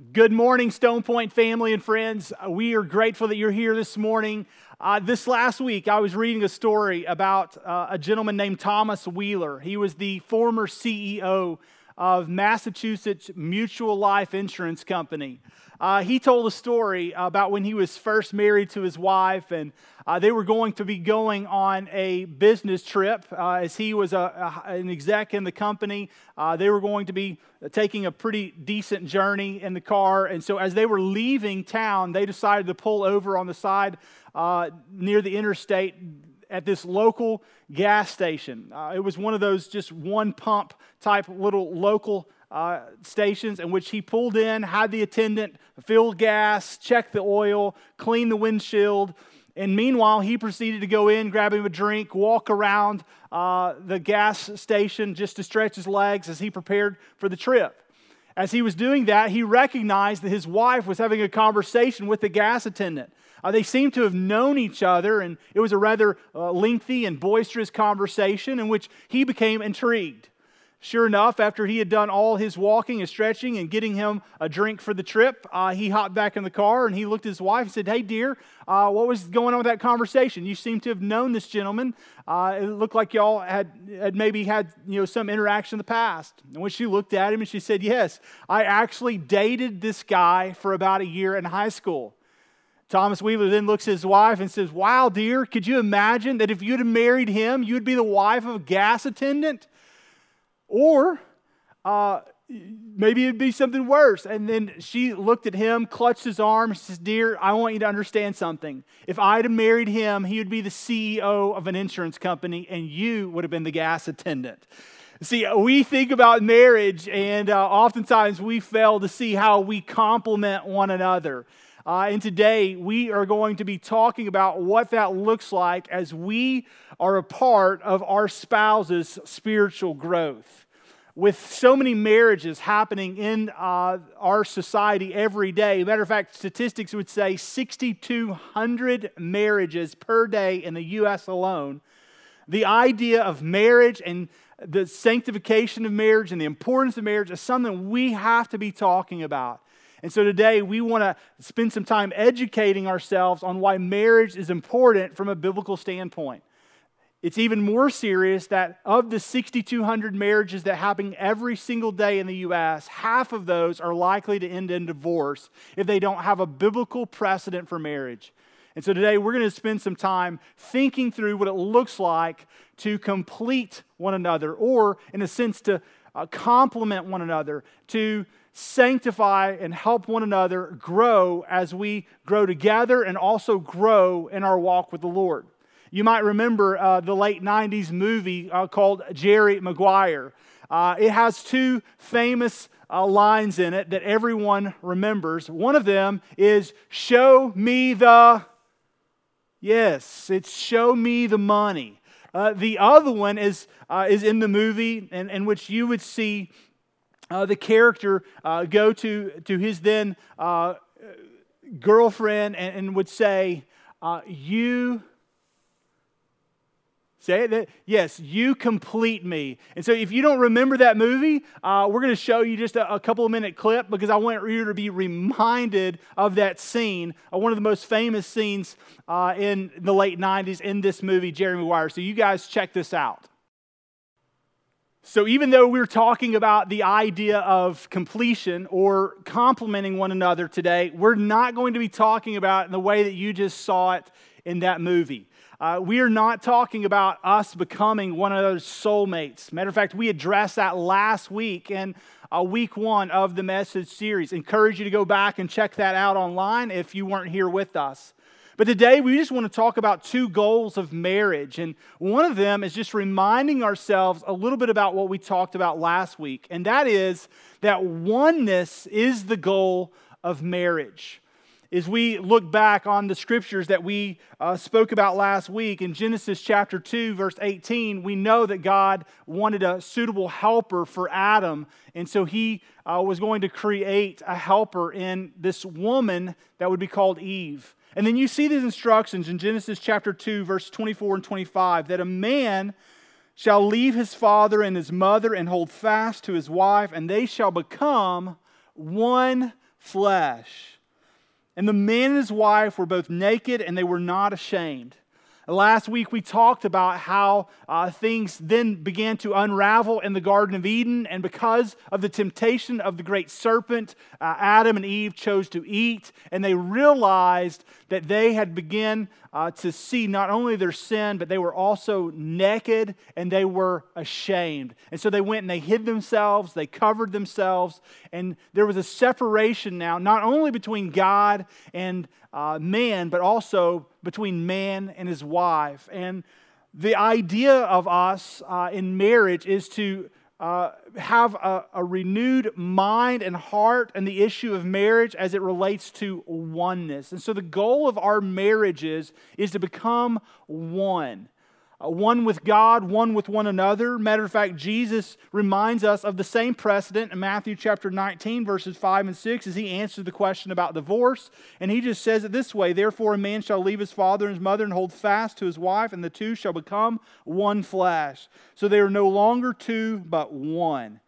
Good morning, Stone Point family and friends. We are grateful that you're here this morning. Uh, this last week, I was reading a story about uh, a gentleman named Thomas Wheeler. He was the former CEO of Massachusetts Mutual Life Insurance Company. Uh, he told a story about when he was first married to his wife, and uh, they were going to be going on a business trip. Uh, as he was a, a, an exec in the company, uh, they were going to be taking a pretty decent journey in the car. And so, as they were leaving town, they decided to pull over on the side uh, near the interstate at this local gas station. Uh, it was one of those just one pump type little local uh, stations in which he pulled in, had the attendant fill gas, check the oil, clean the windshield. And meanwhile, he proceeded to go in, grab him a drink, walk around uh, the gas station just to stretch his legs as he prepared for the trip. As he was doing that, he recognized that his wife was having a conversation with the gas attendant. Uh, they seemed to have known each other, and it was a rather uh, lengthy and boisterous conversation in which he became intrigued. Sure enough, after he had done all his walking and stretching and getting him a drink for the trip, uh, he hopped back in the car and he looked at his wife and said, Hey, dear, uh, what was going on with that conversation? You seem to have known this gentleman. Uh, it looked like y'all had, had maybe had you know, some interaction in the past. And when she looked at him and she said, Yes, I actually dated this guy for about a year in high school. Thomas Wheeler then looks at his wife and says, Wow, dear, could you imagine that if you'd have married him, you'd be the wife of a gas attendant? Or uh, maybe it'd be something worse. And then she looked at him, clutched his arm, and says, Dear, I want you to understand something. If I'd have married him, he would be the CEO of an insurance company, and you would have been the gas attendant. See, we think about marriage, and uh, oftentimes we fail to see how we complement one another. Uh, and today we are going to be talking about what that looks like as we are a part of our spouse's spiritual growth. With so many marriages happening in uh, our society every day, matter of fact, statistics would say 6,200 marriages per day in the U.S. alone. The idea of marriage and the sanctification of marriage and the importance of marriage is something we have to be talking about. And so today we want to spend some time educating ourselves on why marriage is important from a biblical standpoint. It's even more serious that of the 6,200 marriages that happen every single day in the U.S., half of those are likely to end in divorce if they don't have a biblical precedent for marriage. And so today we're going to spend some time thinking through what it looks like to complete one another, or in a sense, to uh, complement one another, to sanctify and help one another grow as we grow together and also grow in our walk with the Lord. You might remember uh, the late 90s movie uh, called Jerry Maguire. Uh, it has two famous uh, lines in it that everyone remembers. One of them is, Show me the. Yes, it's show me the money. Uh, the other one is, uh, is in the movie, in, in which you would see uh, the character uh, go to, to his then uh, girlfriend and, and, would say, uh, You Say that, Yes, you complete me. And so, if you don't remember that movie, uh, we're going to show you just a, a, couple of minute clip because I want you to be reminded of that scene, uh, one of the most famous scenes in the late 90s in this movie, Jerry Maguire. So, you guys check this out. So, even though we're talking about the idea of completion or complementing one another today, we're not going to be talking about in the way that you just saw it in that movie. Uh, we are not talking about us becoming one another's soulmates. Matter of fact, we addressed that last week in uh, week one of the message series. Encourage you to go back and check that out online if you weren't here with us. But today we just want to talk about two goals of marriage. And one of them is just reminding ourselves a little bit about what we talked about last week. And that is that oneness is the goal of marriage as we look back on the scriptures that we uh, spoke about last week in Genesis chapter 2, verse 18, we know that God wanted a suitable helper for Adam. And so he uh, was going to create a helper in this woman that would be called Eve. And then you see these instructions in Genesis chapter 2, verse 24 and 25 that a man shall leave his father and his mother and hold fast to his wife, and they shall become one flesh. And the man and his wife were both naked and they were not ashamed. Last week, we talked about how uh, things then began to unravel in the Garden of Eden, and because of the temptation of the great serpent, uh, Adam and Eve chose to eat, and they realized that they had begun uh, to see not only their sin, but they were also naked and they were ashamed. And so they went and they hid themselves, they covered themselves, and there was a separation now, not only between God and uh, man, but also between man and his wife. And the idea of us uh, in marriage is to uh, have a, a, renewed mind and heart and the issue of marriage as it relates to oneness. And so the goal of our marriages is to become one. Uh, one with God, one with one another. Matter of fact, Jesus reminds us of the same precedent in Matthew chapter 19, verses 5 and 6, as he answered the question about divorce. And he just says it this way Therefore, a man shall leave his father and his mother and hold fast to his wife, and the two shall become one flesh. So they are no longer two, but one.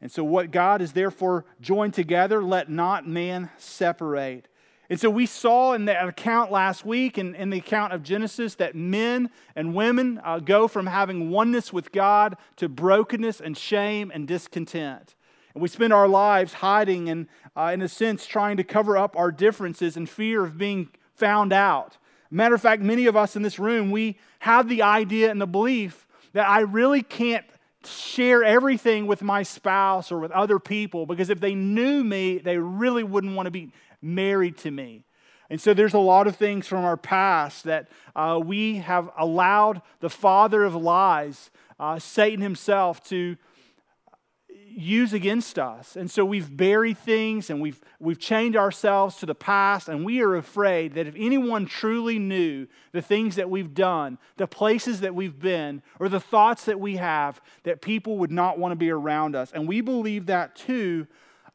And so, what God is therefore joined together, let not man separate. And so we saw in the account last week, in, in the account of Genesis, that men and women uh, go from having oneness with God to brokenness and shame and discontent. And we spend our lives hiding and, uh, in a sense, trying to cover up our differences in fear of being found out. Matter of fact, many of us in this room, we have the idea and the belief that I really can't share everything with my spouse or with other people because if they knew me, they really wouldn't want to be married to me. And so there's a lot of things from our past that uh, we have allowed the father of lies, uh, Satan himself, to use against us. And so we've buried things and we've, we've chained ourselves to the past, and we are afraid that if anyone truly knew the things that we've done, the places that we've been, or the thoughts that we have, that people would not want to be around us. And we believe that too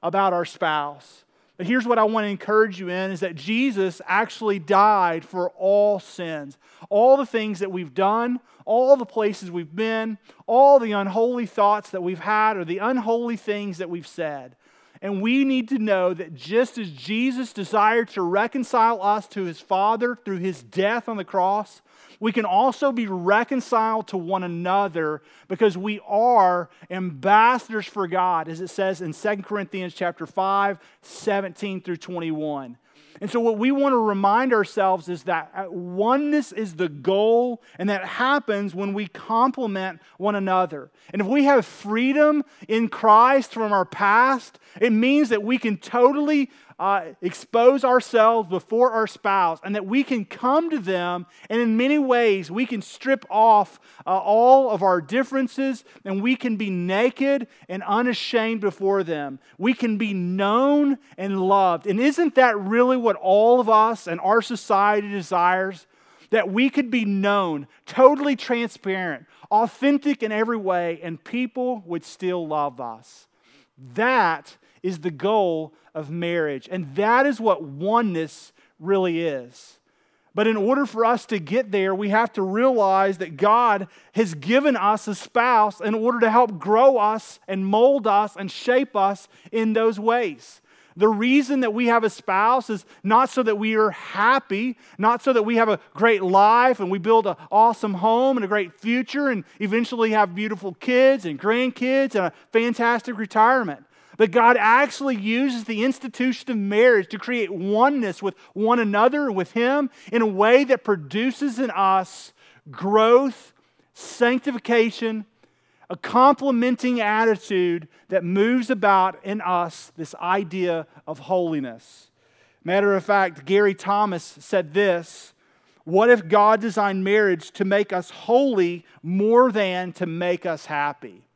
about our spouse. But here's what I want to encourage you in is that Jesus actually died for all sins. All the things that we've done, all the places we've been, all the unholy thoughts that we've had, or the unholy things that we've said. And we need to know that just as Jesus desired to reconcile us to his Father through his death on the cross, we can also be reconciled to one another because we are ambassadors for God, as it says in 2 Corinthians chapter 5, 17 through 21. And so, what we want to remind ourselves is that uh, oneness is the goal, and that happens when we complement one another. And if we have freedom in Christ from our past, it means that we can totally uh, expose ourselves before our spouse and that we can come to them, and in many ways, we can strip off uh, all of our differences and we can be naked and unashamed before them. We can be known and loved. And isn't that really what all of us and our society desires? That we could be known, totally transparent, authentic in every way, and people would still love us. That is the goal of marriage. And that is what oneness really is. But in order for us to get there, we have to realize that God has given us a spouse in order to help grow us and mold us and shape us in those ways. The reason that we have a spouse is not so that we are happy, not so that we have a great life and we build an awesome home and a great future and eventually have beautiful kids and grandkids and a fantastic retirement. But God actually uses the institution of marriage to create oneness with one another, with Him, in a way that produces in us growth, sanctification, a complementing attitude that moves about in us this idea of holiness. Matter of fact, Gary Thomas said this What if God designed marriage to make us holy more than to make us happy?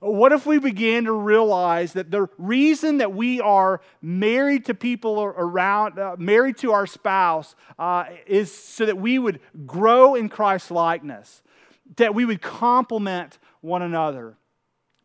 What if we began to realize that the reason that we are married to people around, uh, married to our spouse, uh, is so that we would grow in Christ's likeness, that we would complement one another?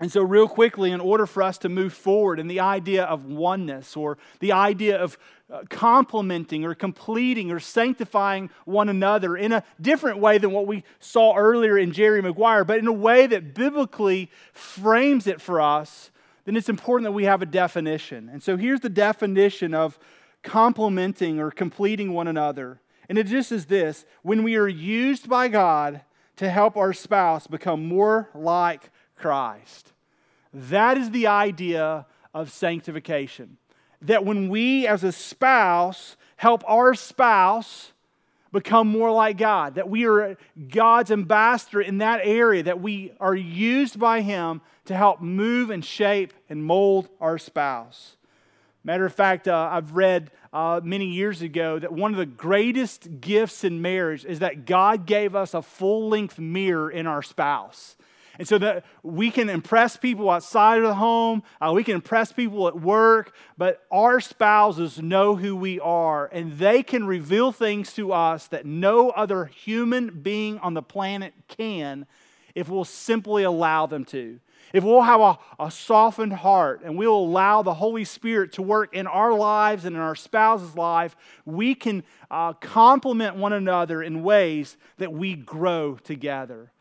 And so, real quickly, in order for us to move forward in the idea of oneness or the idea of Uh, complementing or completing or sanctifying one another in a different way than what we saw earlier in Jerry Maguire, but in a way that biblically frames it for us, then it's important that we have a definition. And so here's the definition of complementing or completing one another. And it just is this when we are used by God to help our spouse become more like Christ. That is the idea of sanctification. That when we, as a spouse, help our spouse become more like God, that we are God's ambassador in that area, that we are used by Him to help move and shape and mold our spouse. Matter of fact, uh, I've read uh, many years ago that one of the greatest gifts in marriage is that God gave us a full length mirror in our spouse. And so that we can impress people outside of the home, uh, we can impress people at work, but our spouses know who we are, and they can reveal things to us that no other human being on the planet can if we'll simply allow them to. If we'll have a, a softened heart and we'll allow the Holy Spirit to work in our lives and in our spouse's life, we can uh, complement one another in ways that we grow together.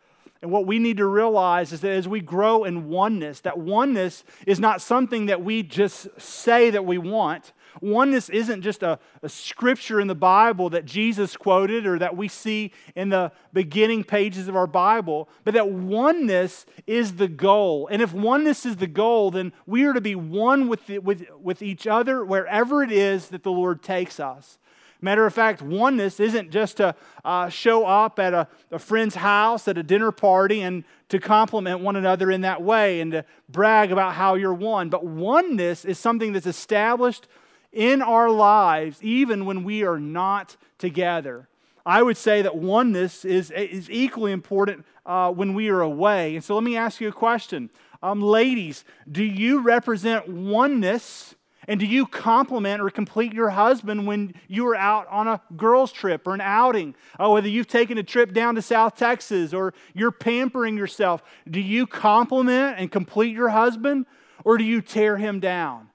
And what we need to realize is that as we grow in oneness, that oneness is not something that we just say that we want. Oneness isn't just a, a, scripture in the Bible that Jesus quoted or that we see in the beginning pages of our Bible, but that oneness is the goal. And if oneness is the goal, then we are to be one with, the, with, with each other wherever it is that the Lord takes us. Matter of fact, oneness isn't just to uh, show up at a, a friend's house at a dinner party and to compliment one another in that way and to brag about how you're one. But oneness is something that's established in our lives even when we are not together. I would say that oneness is, is equally important uh, when we are away. And so let me ask you a question. Um, ladies, do you represent oneness and do you complement or complete your husband when you are out on a girls' trip or an outing? Oh, whether you've taken a trip down to South Texas or you're pampering yourself, do you complement and complete your husband or do you tear him down?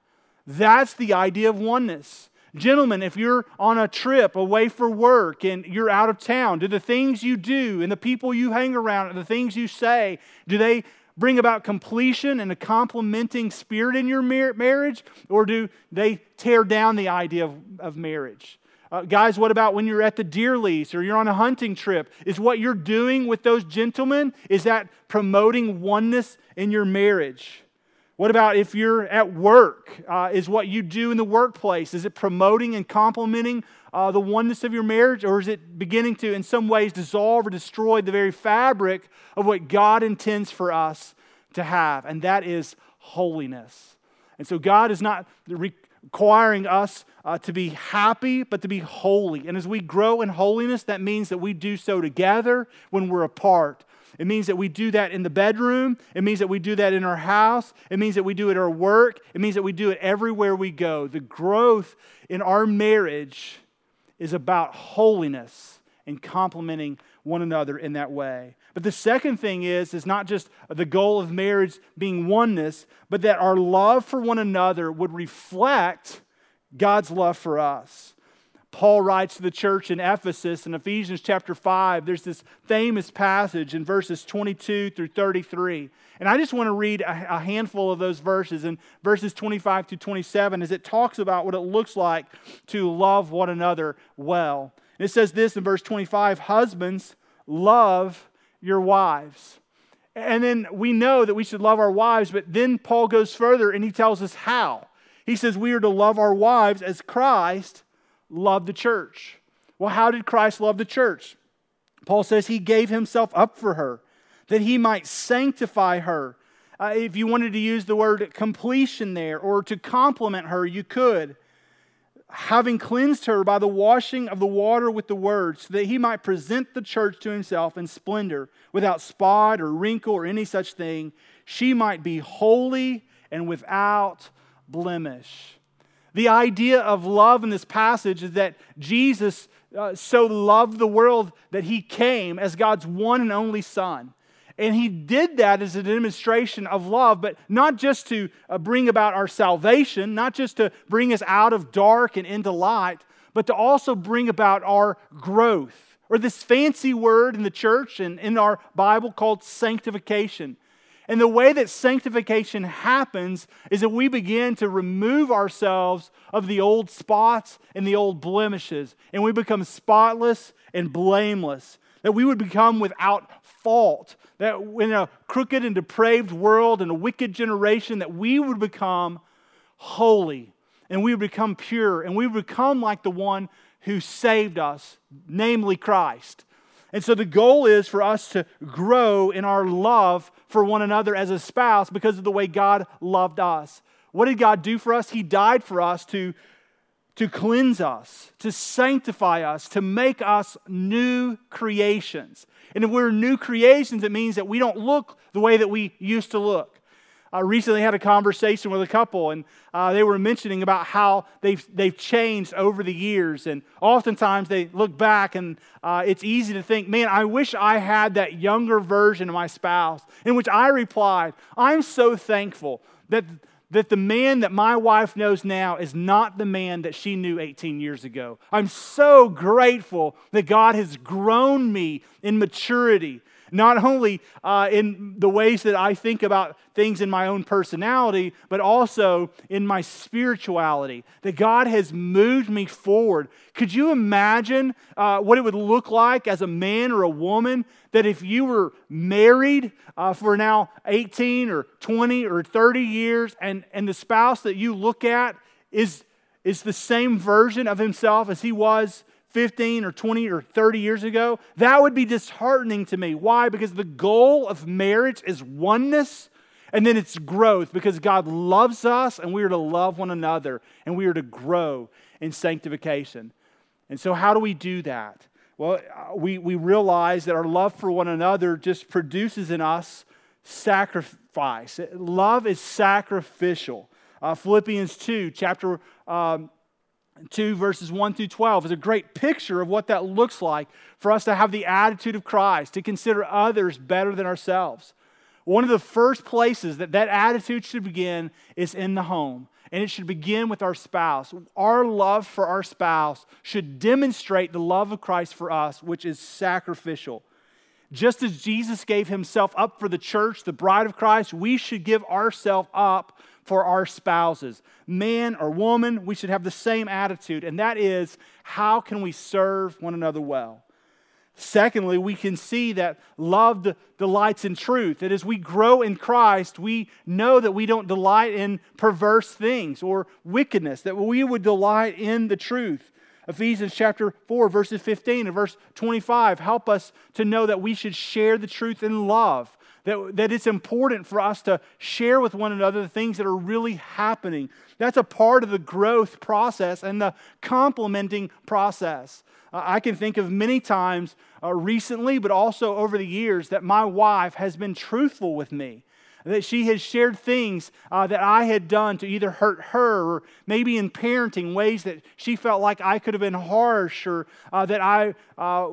That's the idea of oneness. Gentlemen, if you're on a trip away for work and you're out of town, do the things you do and the people you hang around and the things you say, do they bring about completion and a complementing spirit in your marriage, or do they tear down the idea of, of marriage? Uh, guys, what about when you're at the deer lease or you're on a hunting trip? Is what you're doing with those gentlemen, is that promoting oneness in your marriage? What about if you're at work? Uh, is what you do in the workplace, is it promoting and complementing uh, the oneness of your marriage, or is it beginning to, in some ways, dissolve or destroy the very fabric of what God intends for us to have? And that is holiness. And so God is not requiring us uh, to be happy, but to be holy. And as we grow in holiness, that means that we do so together when we're apart. It means that we do that in the bedroom. It means that we do that in our house. It means that we do it at our work. It means that we do it everywhere we go. The growth in our marriage is about holiness and complementing one another in that way. But the second thing is is not just the goal of marriage being oneness, but that our love for one another would reflect God's love for us. Paul writes to the church in Ephesus in Ephesians chapter 5. There's this famous passage in verses 22 through 33. And I just want to read a, handful of those verses in verses 25 to 27 as it talks about what it looks like to love one another well. And it says this in verse 25 Husbands, love your wives. And then we know that we should love our wives, but then Paul goes further and he tells us how. He says we are to love our wives as Christ loved the church. Well, how did Christ love the church? Paul says he gave himself up for her, that he might sanctify her. Uh, if you wanted to use the word completion there or to complement her, you could. Having cleansed her by the washing of the water with the word, so that he might present the church to himself in splendor, without spot or wrinkle or any such thing, she might be holy and without blemish. The idea of love in this passage is that Jesus uh, so loved the world that he came as God's one and only Son. And he did that as a demonstration of love, but not just to uh, bring about our salvation, not just to bring us out of dark and into light, but to also bring about our growth, or this fancy word in the church and in our Bible called sanctification. And the way that sanctification happens is that we begin to remove ourselves of the old spots and the old blemishes, and we become spotless and blameless. That we would become without fault. That in a crooked and depraved world and a wicked generation, that we would become holy and we would become pure and we would become like the one who saved us, namely Christ. And so the goal is for us to grow in our love for one another as a spouse because of the way God loved us. What did God do for us? He died for us to, to cleanse us, to sanctify us, to make us new creations. And if we're new creations, it means that we don't look the way that we used to look. I recently had a conversation with a couple, and uh, they were mentioning about how they've, they've changed over the years. And oftentimes they look back, and uh, it's easy to think, man, I wish I had that younger version of my spouse. In which I replied, I'm so thankful that, that the man that my wife knows now is not the man that she knew 18 years ago. I'm so grateful that God has grown me in maturity not only uh, in the ways that I think about things in my own personality, but also in my spirituality. That God has moved me forward. Could you imagine uh, what it would look like as a man or a woman that if you were married uh, for now 18 or 20 or 30 years and, and the spouse that you look at is, is the same version of himself as he was 15 or 20 or 30 years ago, that would be disheartening to me. Why? Because the goal of marriage is oneness and then it's growth because God loves us and we are to love one another and we are to grow in sanctification. And so, how do we do that? Well, uh, we, we realize that our love for one another just produces in us sacrifice. Love is sacrificial. Uh, Philippians 2, chapter um, 2 verses 1 through 12 is a great picture of what that looks like for us to have the attitude of Christ, to consider others better than ourselves. One of the first places that that attitude should begin is in the home, and it should begin with our spouse. Our love for our spouse should demonstrate the love of Christ for us, which is sacrificial. Just as Jesus gave himself up for the church, the bride of Christ, we should give ourselves up for our spouses. Man or woman, we should have the same attitude, and that is how can we serve one another well? Secondly, we can see that love delights in truth. That as we grow in Christ, we know that we don't delight in perverse things or wickedness, that we would delight in the truth. Ephesians chapter 4, verses 15 and verse 25 help us to know that we should share the truth in love that, that it's important for us to share with one another the things that are really happening. That's a part of the growth process and the complementing process. Uh, I can think of many times uh, recently, but also over the years, that my wife has been truthful with me that she has shared things uh, that I had done to either hurt her or maybe in parenting ways that she felt like I could have been harsh or uh, that I uh,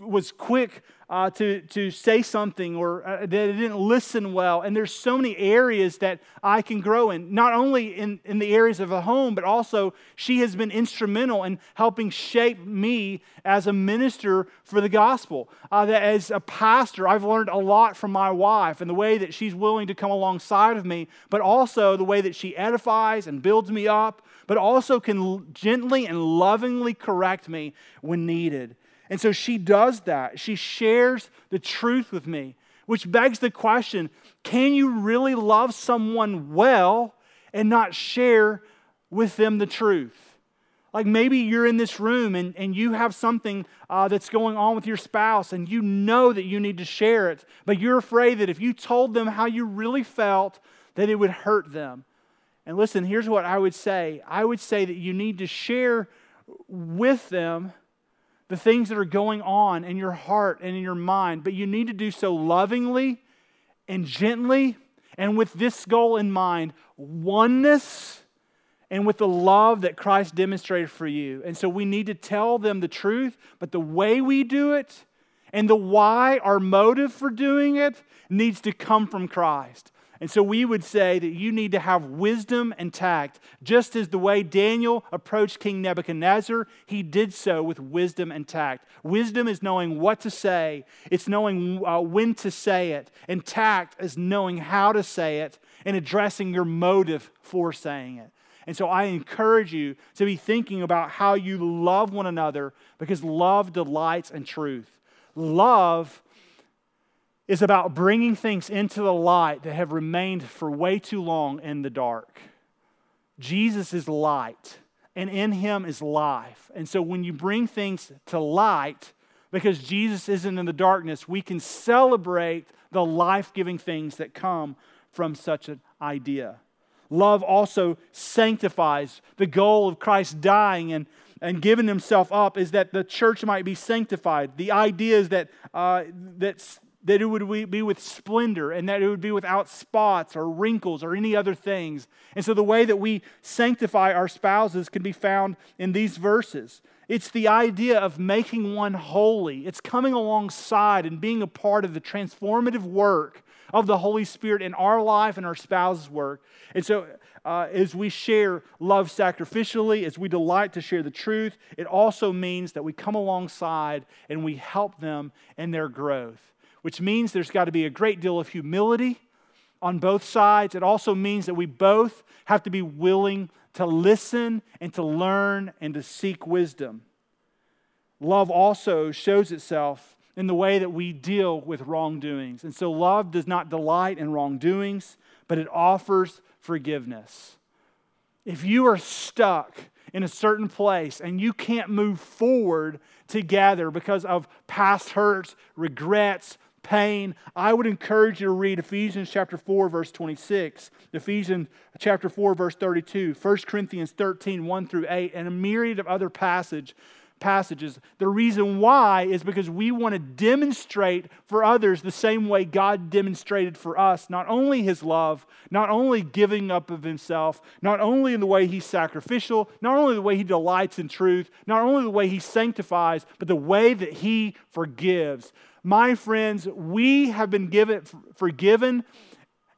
was quick uh, to, to say something or uh, that didn't listen well. And there's so many areas that I can grow in, not only in, in the areas of the home, but also she has been instrumental in helping shape me as a minister for the gospel. Uh, that as a pastor, I've learned a lot from my wife and the way that she's willing to come alongside of me, but also the way that she edifies and builds me up, but also can gently and lovingly correct me when needed. And so she does that. She shares the truth with me, which begs the question can you really love someone well and not share with them the truth? Like maybe you're in this room and, and you have something uh, that's going on with your spouse and you know that you need to share it, but you're afraid that if you told them how you really felt, that it would hurt them. And listen, here's what I would say I would say that you need to share with them the things that are going on in your heart and in your mind, but you need to do so lovingly and gently and with this goal in mind oneness and with the love that Christ demonstrated for you. And so we need to tell them the truth, but the way we do it and the why, our motive for doing it, needs to come from Christ. And so we would say that you need to have wisdom and tact. Just as the way Daniel approached King Nebuchadnezzar, he did so with wisdom and tact. Wisdom is knowing what to say, it's knowing uh, when to say it. And tact is knowing how to say it and addressing your motive for saying it. And so I encourage you to be thinking about how you love one another because love delights in truth. Love is about bringing things into the light that have remained for way too long in the dark. Jesus is light, and in him is life. And so when you bring things to light, because Jesus isn't in the darkness, we can celebrate the life giving things that come from such an idea. Love also sanctifies. The goal of Christ dying and, and giving himself up is that the church might be sanctified. The idea is that, uh, that that it would be with splendor and that it would be without spots or wrinkles or any other things. And so the way that we sanctify our spouses can be found in these verses. It's the idea of making one holy, it's coming alongside and being a part of the transformative work of the Holy Spirit in our life and our spouse's work. And so, uh, as we share love sacrificially, as we delight to share the truth, it also means that we come alongside and we help them in their growth which means there's got to be a great deal of humility on both sides. It also means that we both have to be willing to listen and to learn and to seek wisdom. Love also shows itself in the way that we deal with wrongdoings. And so, love does not delight in wrongdoings, but it offers forgiveness. If you are stuck in a certain place and you can't move forward together because of past hurts, regrets, pain, I would encourage you to read Ephesians chapter 4, verse 26, Ephesians chapter 4, verse 32, 1 Corinthians 13, 1 through 8, and a myriad of other passage, passages. The reason why is because we want to demonstrate for others the same way God demonstrated for us, not only his love, not only giving up of himself, not only in the way he's sacrificial, not only the way he delights in truth, not only the way he sanctifies, but the way that he forgives. My friends, we have been given, forgiven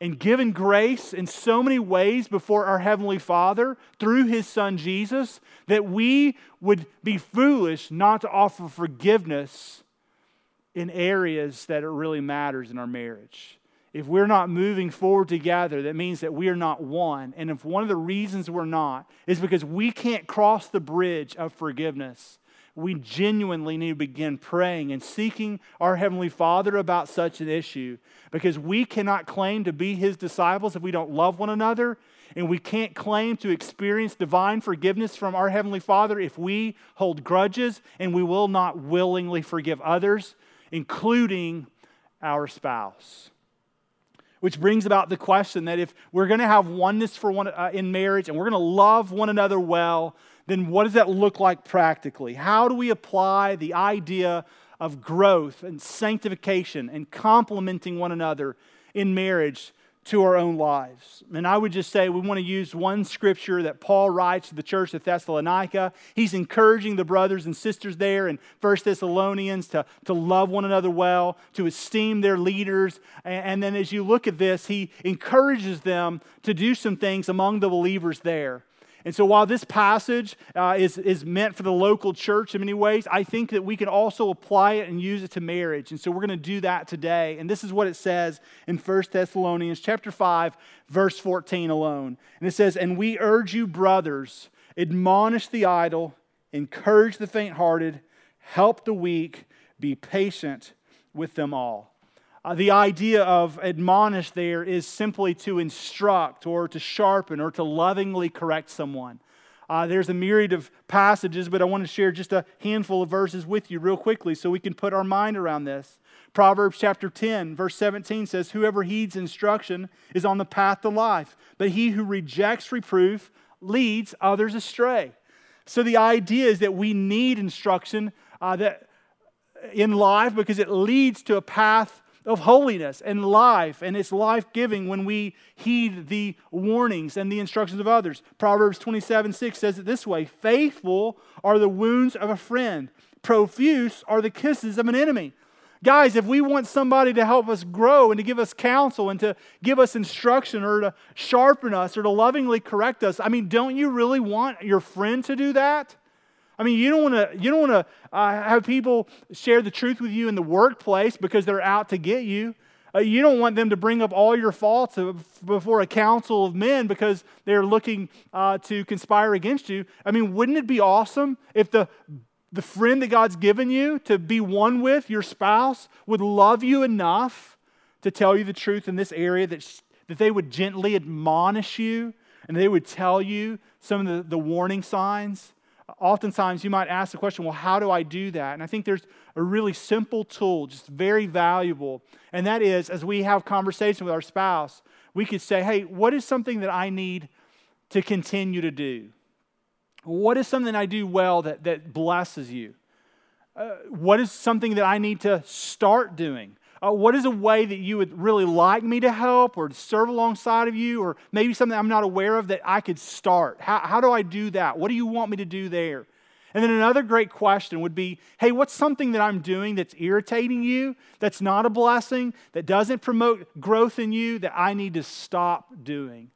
and given grace in so many ways before our Heavenly Father through His Son Jesus that we would be foolish not to offer forgiveness in areas that it really matters in our marriage. If we're not moving forward together, that means that we are not one. And if one of the reasons we're not is because we can't cross the bridge of forgiveness, we genuinely need to begin praying and seeking our Heavenly Father about such an issue because we cannot claim to be His disciples if we don't love one another. And we can't claim to experience divine forgiveness from our Heavenly Father if we hold grudges and we will not willingly forgive others, including our spouse. Which brings about the question that if we're going to have oneness for one uh, in marriage and we're going to love one another well, then what does that look like practically? How do we apply the idea of growth and sanctification and complementing one another in marriage to our own lives? And I would just say we want to use one scripture that Paul writes to the church of Thessalonica. He's encouraging the brothers and sisters there in 1 Thessalonians to, to love one another well, to esteem their leaders. And then as you look at this, he encourages them to do some things among the believers there. And so, while this passage uh, is, is meant for the local church in many ways, I think that we can also apply it and use it to marriage. And so, we're going to do that today. And this is what it says in 1 Thessalonians chapter 5, verse 14 alone. And it says, And we urge you, brothers, admonish the idle, encourage the faint hearted, help the weak, be patient with them all. Uh, the idea of admonish there is simply to instruct or to sharpen or to lovingly correct someone. Uh, there's a myriad of passages, but I want to share just a handful of verses with you real quickly so we can put our mind around this. Proverbs chapter 10, verse 17 says, Whoever heeds instruction is on the path to life, but he who rejects reproof leads others astray. So the idea is that we need instruction uh, that in life because it leads to a path of holiness and life, and it's life giving when we heed the warnings and the instructions of others. Proverbs 27 6 says it this way Faithful are the wounds of a friend, profuse are the kisses of an enemy. Guys, if we want somebody to help us grow and to give us counsel and to give us instruction or to sharpen us or to lovingly correct us, I mean, don't you really want your friend to do that? I mean, you don't want to you don't want to uh, have people share the truth with you in the workplace because they're out to get you. Uh, you don't want them to bring up all your faults before a council of men because they're looking uh, to conspire against you. I mean, wouldn't it be awesome if the the friend that God's given you to be one with, your spouse, would love you enough to tell you the truth in this area, that, that they would gently admonish you and they would tell you some of the, the warning signs. Oftentimes, you might ask the question, well, how do I do that? And I think there's a really simple tool, just very valuable. And that is, as we have conversation with our spouse, we could say, hey, what is something that I need to continue to do? What is something I do well that, that blesses you? Uh, what is something that I need to start doing? Uh, what is a way that you would really like me to help or to serve alongside of you, or maybe something I'm not aware of that I could start? How, how do I do that? What do you want me to do there? And then another great question would be hey, what's something that I'm doing that's irritating you, that's not a blessing, that doesn't promote growth in you, that I need to stop doing?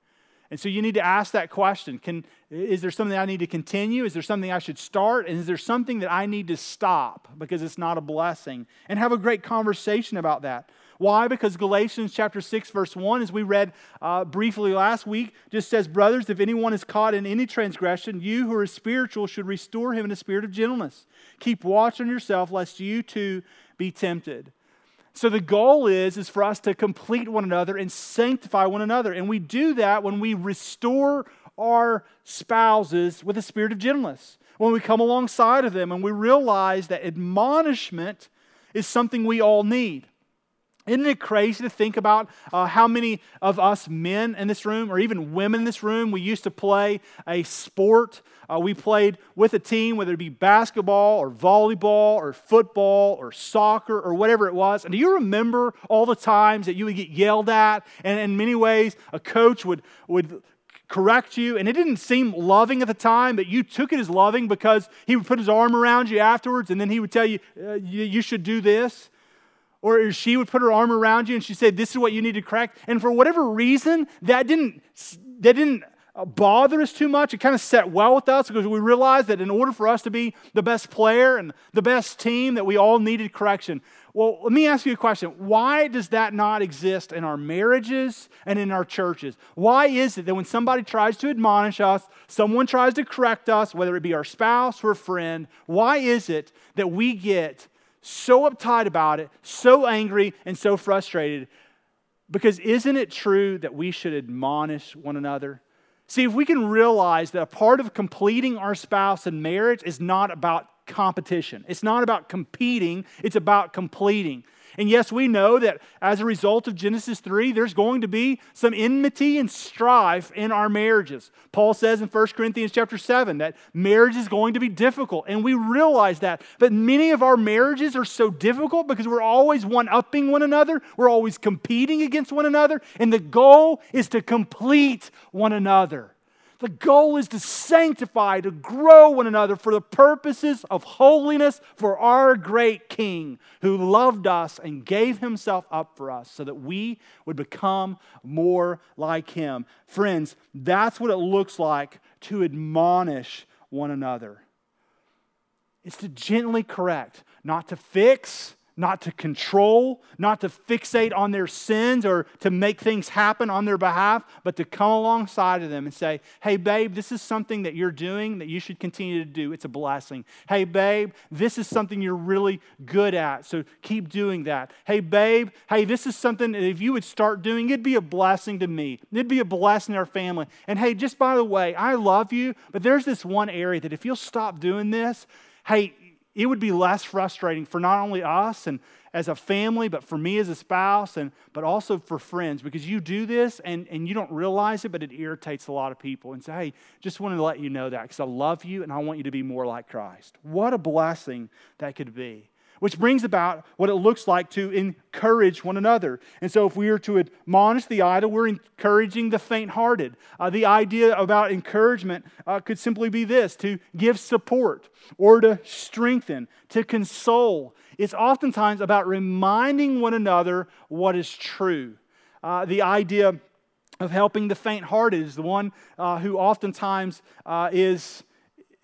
And so you need to ask that question Can, Is there something I need to continue? Is there something I should start? And is there something that I need to stop because it's not a blessing? And have a great conversation about that. Why? Because Galatians chapter 6, verse 1, as we read uh, briefly last week, just says, Brothers, if anyone is caught in any transgression, you who are spiritual should restore him in a spirit of gentleness. Keep watch on yourself, lest you too be tempted. So the goal is, is for us to complete one another and sanctify one another. And we do that when we restore our spouses with a spirit of gentleness. When we come alongside of them and we realize that admonishment is something we all need. Isn't it crazy to think about uh, how many of us men in this room, or even women in this room, we used to play a sport? Uh, we played with a team, whether it be basketball or volleyball or football or soccer or whatever it was. And do you remember all the times that you would get yelled at? And in many ways, a coach would, would correct you, and it didn't seem loving at the time, but you took it as loving because he would put his arm around you afterwards, and then he would tell you, uh, you, you should do this. Or she would put her arm around you and she'd say, This is what you need to correct. And for whatever reason, that didn't, that didn't Uh, bother us too much. It kind of set well with us because we realized that in order for us to be the best player and the best team, that we all needed correction. Well, let me ask you a question. Why does that not exist in our marriages and in our churches? Why is it that when somebody tries to admonish us, someone tries to correct us, whether it be our spouse or a friend, why is it that we get so uptight about it, so angry, and so frustrated. Because isn't it true that we should admonish one another? See, if we can realize that a part of completing our spouse in marriage is not about competition, it's not about competing, it's about completing. And yes, we know that as a result of Genesis 3, there's going to be some enmity and strife in our marriages. Paul says in 1 Corinthians chapter 7 that marriage is going to be difficult, and we realize that. But many of our marriages are so difficult because we're always one upping one another, we're always competing against one another, and the goal is to complete one another. The goal is to sanctify, to grow one another for the purposes of holiness for our great King who loved us and gave himself up for us so that we would become more like him. Friends, that's what it looks like to admonish one another. It's to gently correct, not to fix, not to control, not to fixate on their sins or to make things happen on their behalf, but to come alongside of them and say, Hey, babe, this is something that you're doing that you should continue to do. It's a blessing. Hey, babe, this is something you're really good at, so keep doing that. Hey, babe, hey, this is something that if you would start doing, it'd be a blessing to me. It'd be a blessing to our family. And hey, just by the way, I love you, but there's this one area that if you'll stop doing this, hey, it would be less frustrating for not only us and as a family, but for me as a spouse, and but also for friends, because you do this and, and you don't realize it, but it irritates a lot of people. And say, hey, just wanted to let you know that because I love you and I want you to be more like Christ. What a blessing that could be. Which brings about what it looks like to encourage one another. And so, if we are to admonish the idle, we're encouraging the faint hearted. Uh, the idea about encouragement uh, could simply be this to give support or to strengthen, to console. It's oftentimes about reminding one another what is true. Uh, the idea of helping the faint hearted is the one uh, who oftentimes uh, is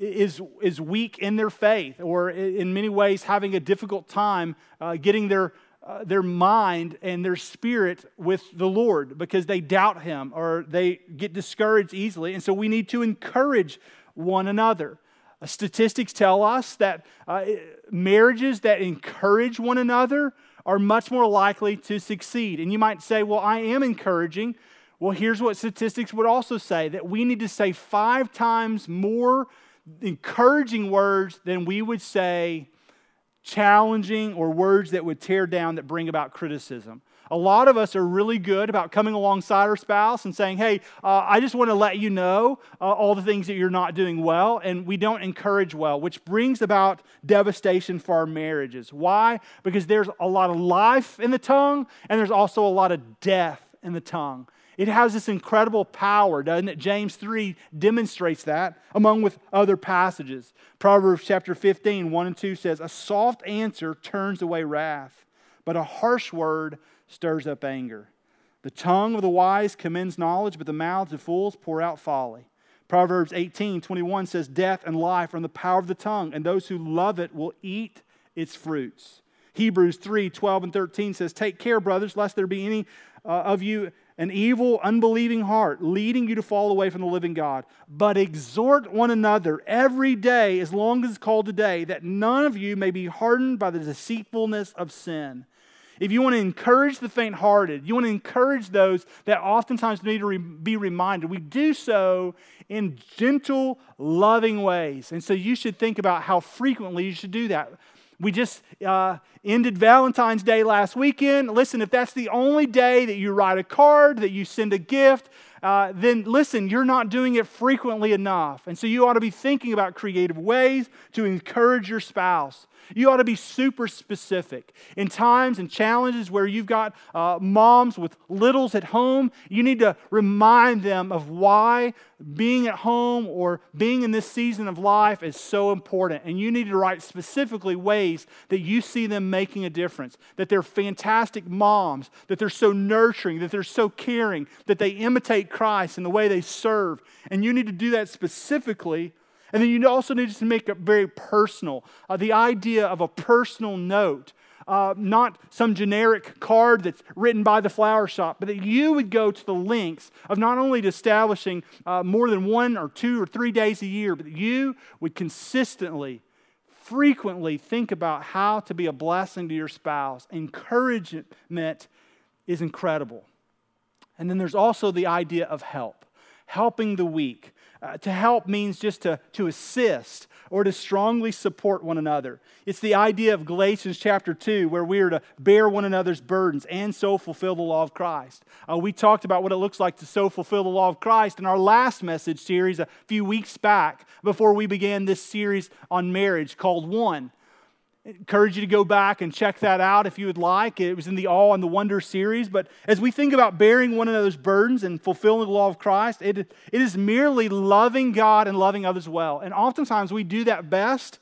is, is weak in their faith or in many ways having a difficult time uh, getting their, uh, their mind and their spirit with the Lord because they doubt Him or they get discouraged easily. And so we need to encourage one another. Uh, statistics tell us that uh, marriages that encourage one another are much more likely to succeed. And you might say, well, I am encouraging. Well, here's what statistics would also say that we need to say five times more encouraging words than we would say challenging or words that would tear down that bring about criticism. A lot of us are really good about coming alongside our spouse and saying, Hey, uh, I just want to let you know uh, all the things that you're not doing well. And we don't encourage well, which brings about devastation for our marriages. Why? Because there's a lot of life in the tongue, and there's also a lot of death in the tongue. It has this incredible power, doesn't it? James 3 demonstrates that, among with other passages. Proverbs chapter 15, 1 and 2 says, A soft answer turns away wrath, but a harsh word stirs up anger. The tongue of the wise commends knowledge, but the mouths of fools pour out folly. Proverbs 18, 21 says, Death and life are in the power of the tongue, and those who love it will eat its fruits. Hebrews 3, 12 and 13 says, Take care, brothers, lest there be any uh, of you an evil, unbelieving heart, leading you to fall away from the living God. But exhort one another every day, as long as it's called today, that none of you may be hardened by the deceitfulness of sin. If you want to encourage the faint hearted, you want to encourage those that oftentimes need to re- be reminded, we do so in gentle, loving ways. And so you should think about how frequently you should do that. We just uh, ended Valentine's Day last weekend. Listen, if that's the only day that you write a card, that you send a gift, uh, then listen, you're not doing it frequently enough. And so you ought to be thinking about creative ways to encourage your spouse. You ought to be super specific. In times and challenges where you've got uh, moms with littles at home, you need to remind them of why being at home or being in this season of life is so important. And you need to write specifically ways that you see them making a difference, that they're fantastic moms, that they're so nurturing, that they're so caring, that they imitate Christ in the way they serve. And you need to do that specifically and then you also need to make it very personal. Uh, the idea of a personal note, uh, not some generic card that's written by the flower shop, but that you would go to the lengths of not only establishing uh, more than one or two or three days a year, but that you would consistently, frequently think about how to be a blessing to your spouse. Encouragement is incredible. And then there's also the idea of help, helping the weak. Uh, to help means just to, to assist or to strongly support one another. It's the idea of Galatians chapter 2, where we are to bear one another's burdens and so fulfill the law of Christ. Uh, we talked about what it looks like to so fulfill the law of Christ in our last message series a few weeks back before we began this series on marriage called One encourage you to go back and check that out if you would like. It was in the Awe and the Wonder series. But as we think about bearing one another's burdens and fulfilling the law of Christ, it, it is merely loving God and loving others well. And oftentimes we do that best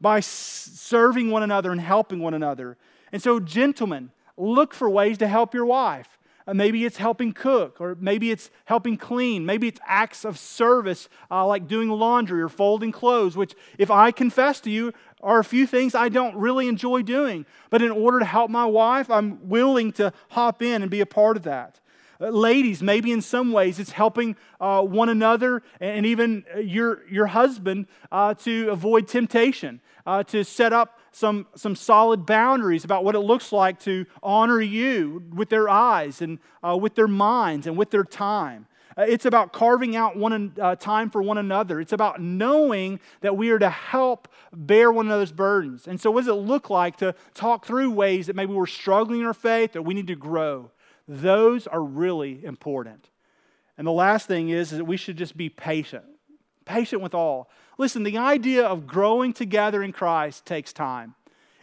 by serving one another and helping one another. And so, gentlemen, look for ways to help your wife. Uh, maybe it's helping cook, or maybe it's helping clean. Maybe it's acts of service uh, like doing laundry or folding clothes, which, if I confess to you, are a few things I don't really enjoy doing. But in order to help my wife, I'm willing to hop in and be a part of that. Uh, ladies, maybe in some ways it's helping uh, one another and even your, your husband uh, to avoid temptation, uh, to set up some, some solid boundaries about what it looks like to honor you with their eyes and uh, with their minds and with their time. Uh, it's about carving out one uh, time for one another. It's about knowing that we are to help bear one another's burdens. And so, what does it look like to talk through ways that maybe we're struggling in our faith that we need to grow? Those are really important. And the last thing is, is that we should just be patient, patient with all. Listen, the idea of growing together in Christ takes time.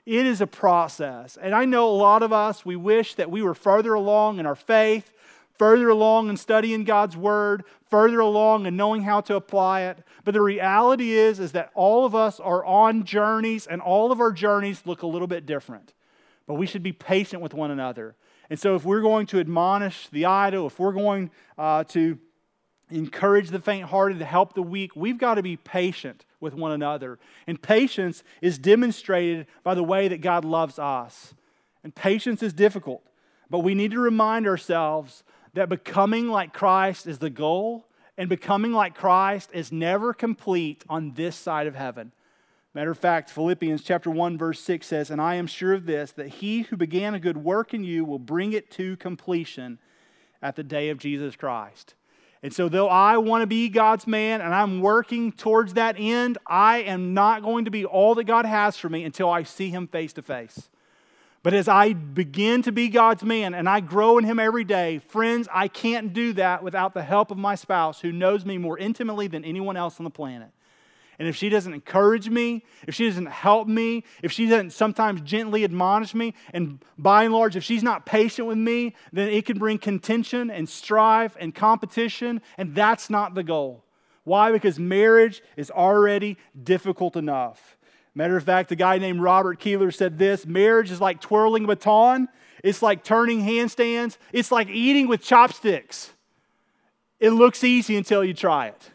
It is a process. And I know a lot of us, we wish that we were further along in our faith, further along in studying God's word, further along in knowing how to apply it. But the reality is is that all of us are on journeys and all of our journeys look a little bit different. But we should be patient with one another. And so if we're going to admonish the idle, if we're going uh, to encourage the faint hearted, to help the weak, we've got to be patient with one another. And patience is demonstrated by the way that God loves us. And patience is difficult, but we need to remind ourselves that becoming like Christ is the goal, and becoming like Christ is never complete on this side of heaven. Matter of fact, Philippians chapter 1 verse 6 says, "And I am sure of this that he who began a good work in you will bring it to completion at the day of Jesus Christ." And so, though I want to be God's man and I'm working towards that end, I am not going to be all that God has for me until I see Him face to face. But as I begin to be God's man and I grow in Him every day, friends, I can't do that without the help of my spouse who knows me more intimately than anyone else on the planet. And if she doesn't encourage me, if she doesn't help me, if she doesn't sometimes gently admonish me, and by and large, if she's not patient with me, then it can bring contention and strife and competition, and that's not the goal. Why? Because marriage is already difficult enough. Matter of fact, a guy named Robert Keeler said this marriage is like twirling a baton, it's like turning handstands, it's like eating with chopsticks. It looks easy until you try it.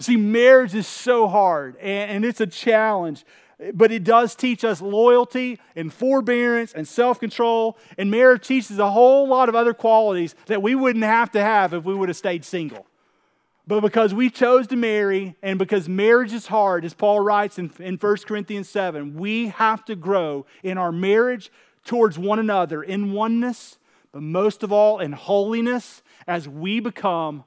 See, marriage is so hard and, and it's a challenge, but it does teach us loyalty and forbearance and self control. And marriage teaches a whole lot of other qualities that we wouldn't have to have if we would have stayed single. But because we chose to marry and because marriage is hard, as Paul writes in, in 1 Corinthians 7, we have to grow in our marriage towards one another in oneness, but most of all in holiness as we become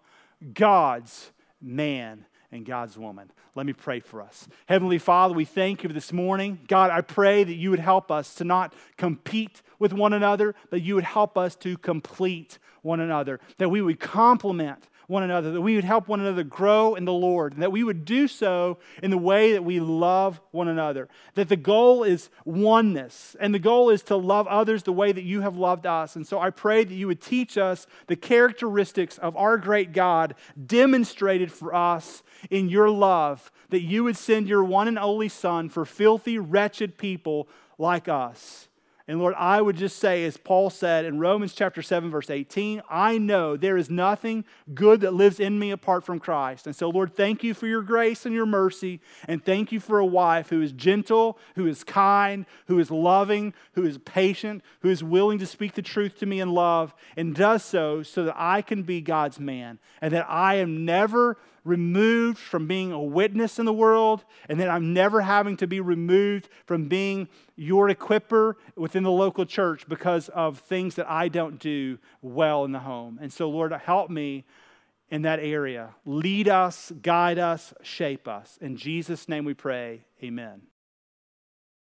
God's man and God's woman. Let me pray for us. Heavenly Father, we thank you this morning. God, I pray that you would help us to not compete with one another, but you would help us to complete one another, that we would complement one another, that we would help one another grow in the Lord, and that we would do so in the way that we love one another. That the goal is oneness, and the goal is to love others the way that you have loved us. And so I pray that you would teach us the characteristics of our great God demonstrated for us in your love, that you would send your one and only Son for filthy, wretched people like us. And Lord, I would just say, as Paul said in Romans chapter 7, verse 18, I know there is nothing good that lives in me apart from Christ. And so, Lord, thank you for your grace and your mercy. And thank you for a wife who is gentle, who is kind, who is loving, who is patient, who is willing to speak the truth to me in love, and does so so that I can be God's man and that I am never removed from being a witness in the world, and that I'm never having to be removed from being your equiper within the local church because of things that I don't do well in the home. And so, Lord, help me in that area. Lead us, guide us, shape us. In Jesus' name we pray. Amen.